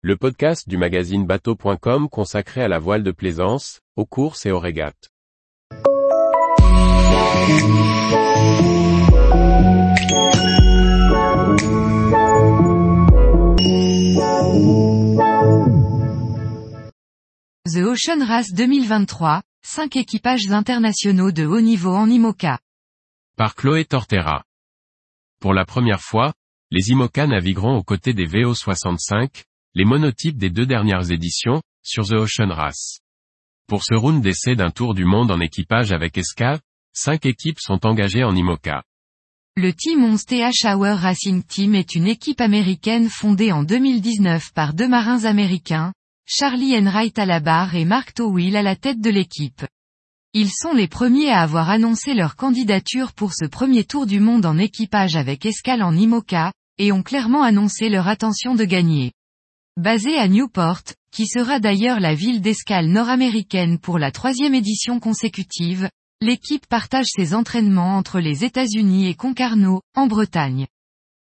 le podcast du magazine bateau.com consacré à la voile de plaisance, aux courses et aux régates. The Ocean Race 2023, 5 équipages internationaux de haut niveau en IMOCA. Par Chloé Tortera. Pour la première fois, les IMOCA navigueront aux côtés des VO65, les monotypes des deux dernières éditions, sur The Ocean Race. Pour ce round d'essai d'un tour du monde en équipage avec escale, cinq équipes sont engagées en IMOCA. Le Team 11 TH Hour Racing Team est une équipe américaine fondée en 2019 par deux marins américains, Charlie Enright à la barre et Mark Towil à la tête de l'équipe. Ils sont les premiers à avoir annoncé leur candidature pour ce premier tour du monde en équipage avec escale en IMOCA, et ont clairement annoncé leur intention de gagner. Basé à Newport, qui sera d'ailleurs la ville d'escale nord-américaine pour la troisième édition consécutive, l'équipe partage ses entraînements entre les États-Unis et Concarneau, en Bretagne.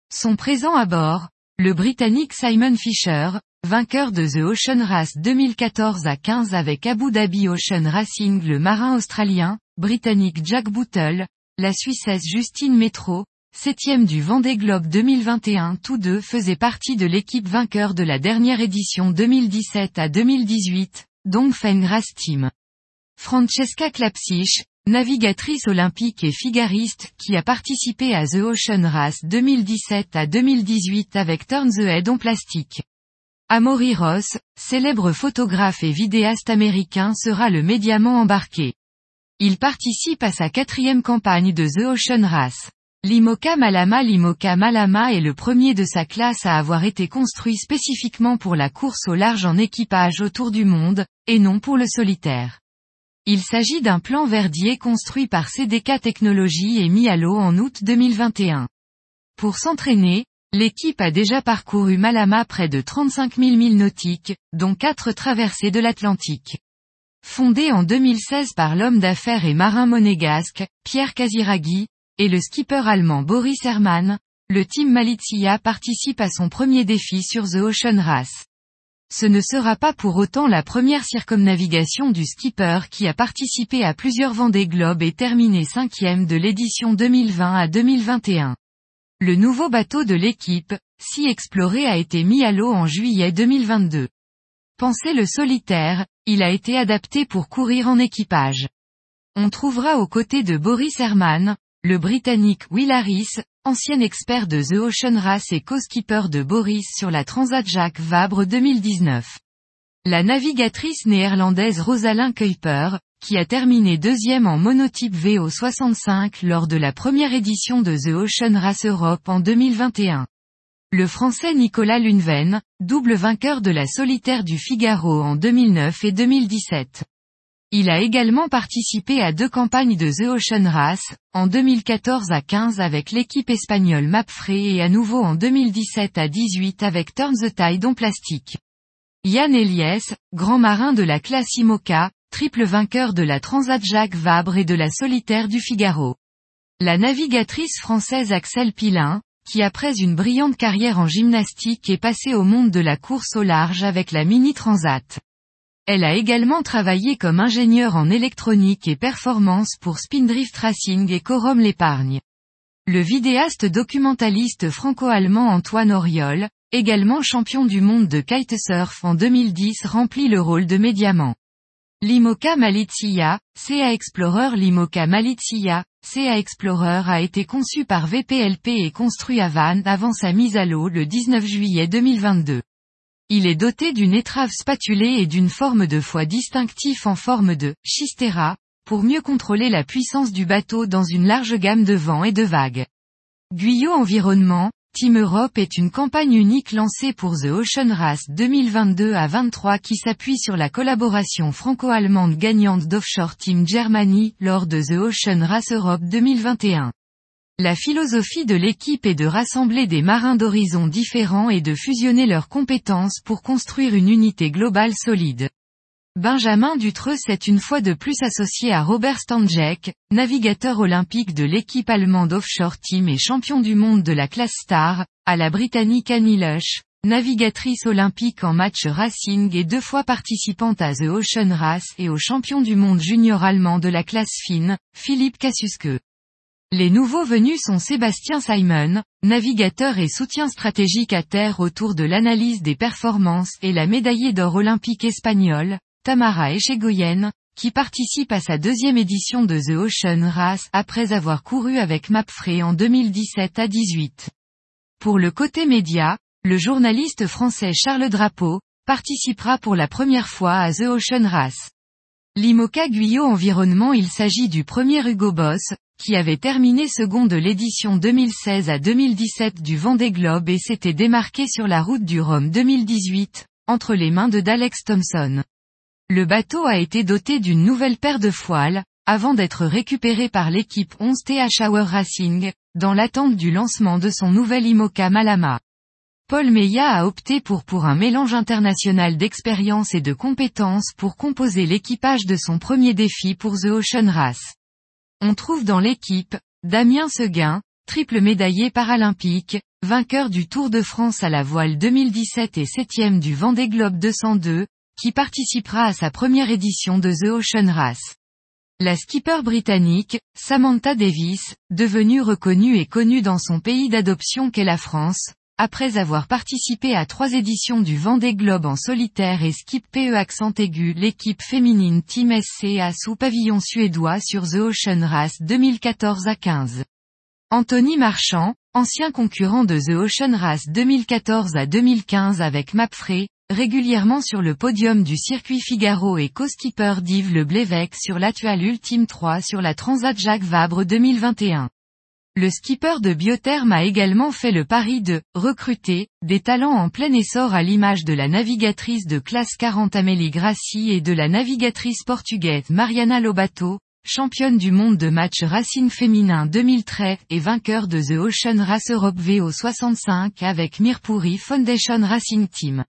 Sont présents à bord, le Britannique Simon Fisher, vainqueur de The Ocean Race 2014 à 15 avec Abu Dhabi Ocean Racing le marin australien, britannique Jack Bootle, la Suissesse Justine Metro, septième du Vendée Globe 2021 tous deux faisaient partie de l'équipe vainqueur de la dernière édition 2017 à 2018, Dongfeng Race Team. Francesca Klapsich, navigatrice olympique et figariste qui a participé à The Ocean Race 2017 à 2018 avec Turn the Head en plastique. Amory Ross, célèbre photographe et vidéaste américain sera le médiamant embarqué. Il participe à sa quatrième campagne de The Ocean Race. L'IMOCA Malama L'IMOCA Malama est le premier de sa classe à avoir été construit spécifiquement pour la course au large en équipage autour du monde, et non pour le solitaire. Il s'agit d'un plan verdier construit par CDK Technologies et mis à l'eau en août 2021. Pour s'entraîner, L'équipe a déjà parcouru Malama près de 35 000 milles nautiques, dont quatre traversées de l'Atlantique. Fondée en 2016 par l'homme d'affaires et marin monégasque, Pierre Casiraghi, et le skipper allemand Boris Herrmann, le team Malizia participe à son premier défi sur The Ocean Race. Ce ne sera pas pour autant la première circumnavigation du skipper qui a participé à plusieurs Vendée Globe et terminé cinquième de l'édition 2020 à 2021. Le nouveau bateau de l'équipe, si exploré a été mis à l'eau en juillet 2022. Pensez le solitaire, il a été adapté pour courir en équipage. On trouvera aux côtés de Boris Herrmann, le Britannique Will Harris, ancien expert de The Ocean Race et co-skipper de Boris sur la Transat Jacques Vabre 2019. La navigatrice néerlandaise Rosalind Kuiper, qui a terminé deuxième en monotype VO65 lors de la première édition de The Ocean Race Europe en 2021. Le français Nicolas Lunven, double vainqueur de la solitaire du Figaro en 2009 et 2017. Il a également participé à deux campagnes de The Ocean Race, en 2014 à 15 avec l'équipe espagnole Mapfre et à nouveau en 2017 à 18 avec Turn the Tide en plastique. Yann Eliès, grand marin de la classe IMOCA, triple vainqueur de la Transat Jacques Vabre et de la Solitaire du Figaro. La navigatrice française Axel Pilin, qui après une brillante carrière en gymnastique est passée au monde de la course au large avec la Mini Transat. Elle a également travaillé comme ingénieure en électronique et performance pour Spindrift Racing et Corum l'épargne. Le vidéaste documentaliste franco-allemand Antoine Auriol, également champion du monde de kitesurf en 2010 remplit le rôle de médiamant. L'IMOCA Malizia, CA Explorer L'IMOCA Malizia, CA Explorer a été conçu par VPLP et construit à Vannes avant sa mise à l'eau le 19 juillet 2022. Il est doté d'une étrave spatulée et d'une forme de foie distinctif en forme de schistera, pour mieux contrôler la puissance du bateau dans une large gamme de vents et de vagues. Guyot Environnement, Team Europe est une campagne unique lancée pour The Ocean Race 2022 à 23 qui s'appuie sur la collaboration franco-allemande gagnante d'Offshore Team Germany lors de The Ocean Race Europe 2021. La philosophie de l'équipe est de rassembler des marins d'horizons différents et de fusionner leurs compétences pour construire une unité globale solide. Benjamin Dutreux s'est une fois de plus associé à Robert Stanjek, navigateur olympique de l'équipe allemande Offshore Team et champion du monde de la classe Star, à la britannique Annie Lush, navigatrice olympique en match racing et deux fois participante à The Ocean Race et au champion du monde junior allemand de la classe fine, Philippe Kassuske. Les nouveaux venus sont Sébastien Simon, navigateur et soutien stratégique à terre autour de l'analyse des performances et la médaillée d'or olympique espagnole, Tamara Echegoyen, qui participe à sa deuxième édition de The Ocean Race après avoir couru avec Mapfre en 2017 à 18. Pour le côté média, le journaliste français Charles Drapeau, participera pour la première fois à The Ocean Race. L'IMOCA Guyot Environnement Il s'agit du premier Hugo Boss, qui avait terminé second de l'édition 2016 à 2017 du Vendée Globe et s'était démarqué sur la route du Rhum 2018, entre les mains de D'Alex Thompson. Le bateau a été doté d'une nouvelle paire de foiles, avant d'être récupéré par l'équipe 11 TH Hour Racing, dans l'attente du lancement de son nouvel IMOCA Malama. Paul Meillat a opté pour pour un mélange international d'expérience et de compétences pour composer l'équipage de son premier défi pour The Ocean Race. On trouve dans l'équipe, Damien Seguin, triple médaillé paralympique, vainqueur du Tour de France à la voile 2017 et septième du Vendée Globe 202, qui participera à sa première édition de The Ocean Race. La skipper britannique, Samantha Davis, devenue reconnue et connue dans son pays d'adoption qu'est la France, après avoir participé à trois éditions du Vendée Globe en solitaire et skip PE accent aigu l'équipe féminine Team SCA sous pavillon suédois sur The Ocean Race 2014 à 15. Anthony Marchand, ancien concurrent de The Ocean Race 2014 à 2015 avec Mapfre, régulièrement sur le podium du circuit Figaro et co-skipper d'Yves Le Blévec sur l'Atual Ultime 3 sur la Transat Jacques Vabre 2021. Le skipper de Biotherm a également fait le pari de recruter des talents en plein essor à l'image de la navigatrice de classe 40 Amélie Grassi et de la navigatrice portugaise Mariana Lobato, championne du monde de match racing féminin 2013 et vainqueur de The Ocean Race Europe VO 65 avec Mirpuri Foundation Racing Team.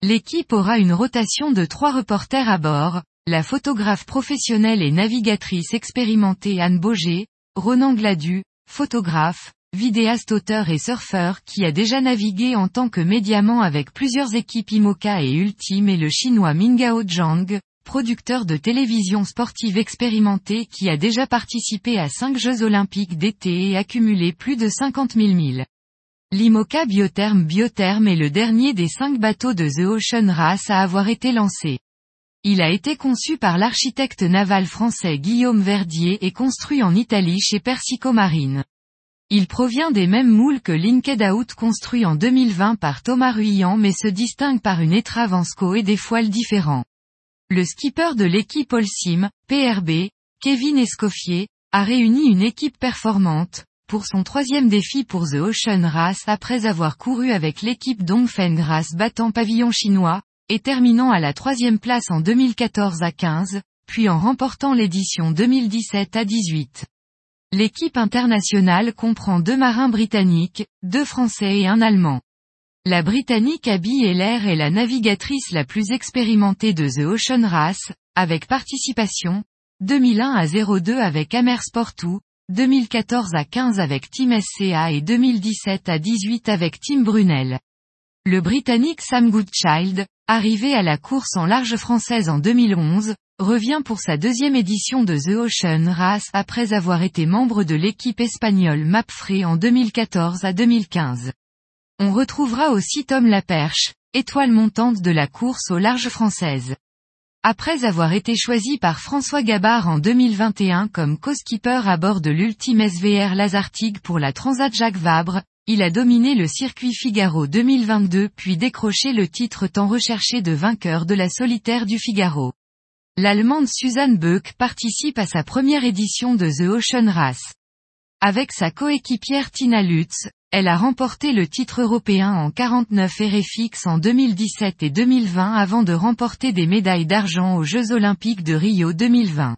L'équipe aura une rotation de trois reporters à bord, la photographe professionnelle et navigatrice expérimentée Anne Boger, Ronan Gladu, photographe, vidéaste auteur et surfeur qui a déjà navigué en tant que médiamant avec plusieurs équipes IMOCA et Ultime et le chinois Mingao Zhang, producteur de télévision sportive expérimenté qui a déjà participé à cinq Jeux olympiques d'été et accumulé plus de 50 000 milles. L'IMOCA Biotherm Biotherm est le dernier des cinq bateaux de The Ocean Race à avoir été lancé. Il a été conçu par l'architecte naval français Guillaume Verdier et construit en Italie chez Persico Marine. Il provient des mêmes moules que Linked Out construit en 2020 par Thomas Ruyant mais se distingue par une étrave en SCO et des foiles différents. Le skipper de l'équipe Olsim, PRB, Kevin Escoffier, a réuni une équipe performante, pour son troisième défi pour The Ocean Race après avoir couru avec l'équipe Dongfeng Race battant pavillon chinois, et terminant à la troisième place en 2014 à 15, puis en remportant l'édition 2017 à 18. L'équipe internationale comprend deux marins britanniques, deux français et un allemand. La britannique Abby Heller est la navigatrice la plus expérimentée de The Ocean Race, avec participation, 2001 à 02 avec Amersport 2, 2014 à 15 avec Team SCA et 2017 à 18 avec Team Brunel. Le Britannique Sam Goodchild, arrivé à la course en large française en 2011, revient pour sa deuxième édition de The Ocean Race après avoir été membre de l'équipe espagnole Mapfre en 2014 à 2015. On retrouvera aussi Tom Laperche, étoile montante de la course au large française. Après avoir été choisi par François Gabard en 2021 comme co-skipper à bord de l'ultime SVR Lazartigue pour la Transat Jacques Vabre, il a dominé le circuit Figaro 2022 puis décroché le titre tant recherché de vainqueur de la solitaire du Figaro. L'Allemande Suzanne Böck participe à sa première édition de The Ocean Race. Avec sa coéquipière Tina Lutz, elle a remporté le titre européen en 49 RFX en 2017 et 2020 avant de remporter des médailles d'argent aux Jeux Olympiques de Rio 2020.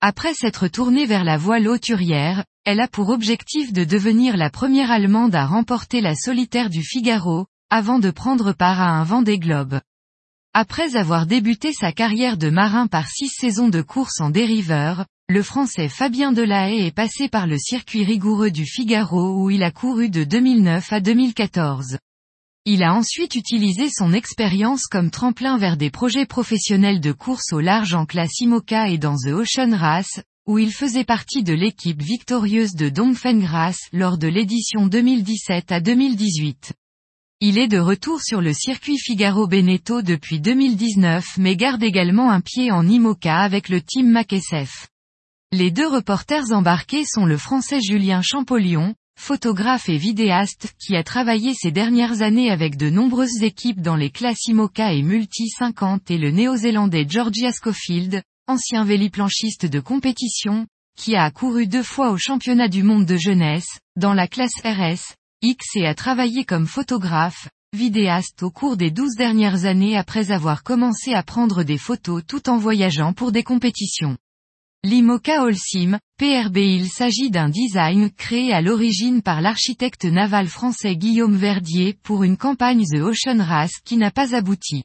Après s'être tournée vers la voile hauturière, elle a pour objectif de devenir la première Allemande à remporter la solitaire du Figaro, avant de prendre part à un Vendée Globe. Après avoir débuté sa carrière de marin par six saisons de course en dériveur, le Français Fabien Delahaye est passé par le circuit rigoureux du Figaro où il a couru de 2009 à 2014. Il a ensuite utilisé son expérience comme tremplin vers des projets professionnels de course au large en classe IMOCA et dans The Ocean Race, où il faisait partie de l'équipe victorieuse de Dongfeng Race lors de l'édition 2017 à 2018. Il est de retour sur le circuit Figaro Beneteau depuis 2019 mais garde également un pied en IMOCA avec le team MacSF. Les deux reporters embarqués sont le français Julien Champollion, photographe et vidéaste, qui a travaillé ces dernières années avec de nombreuses équipes dans les classes IMOCA et Multi 50 et le néo-zélandais Georgia Schofield, ancien véliplanchiste de compétition, qui a accouru deux fois au championnat du monde de jeunesse, dans la classe RS, X et a travaillé comme photographe, vidéaste au cours des douze dernières années après avoir commencé à prendre des photos tout en voyageant pour des compétitions. L'IMOCA Holcim, PRB Il s'agit d'un design créé à l'origine par l'architecte naval français Guillaume Verdier pour une campagne The Ocean Race qui n'a pas abouti.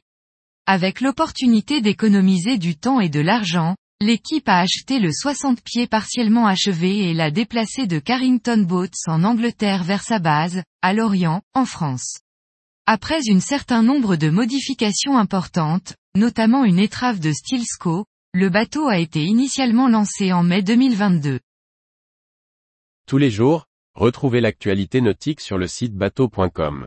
Avec l'opportunité d'économiser du temps et de l'argent, L'équipe a acheté le 60 pieds partiellement achevé et l'a déplacé de Carrington Boats en Angleterre vers sa base, à Lorient, en France. Après un certain nombre de modifications importantes, notamment une étrave de Stilsco, le bateau a été initialement lancé en mai 2022. Tous les jours, retrouvez l'actualité nautique sur le site bateau.com.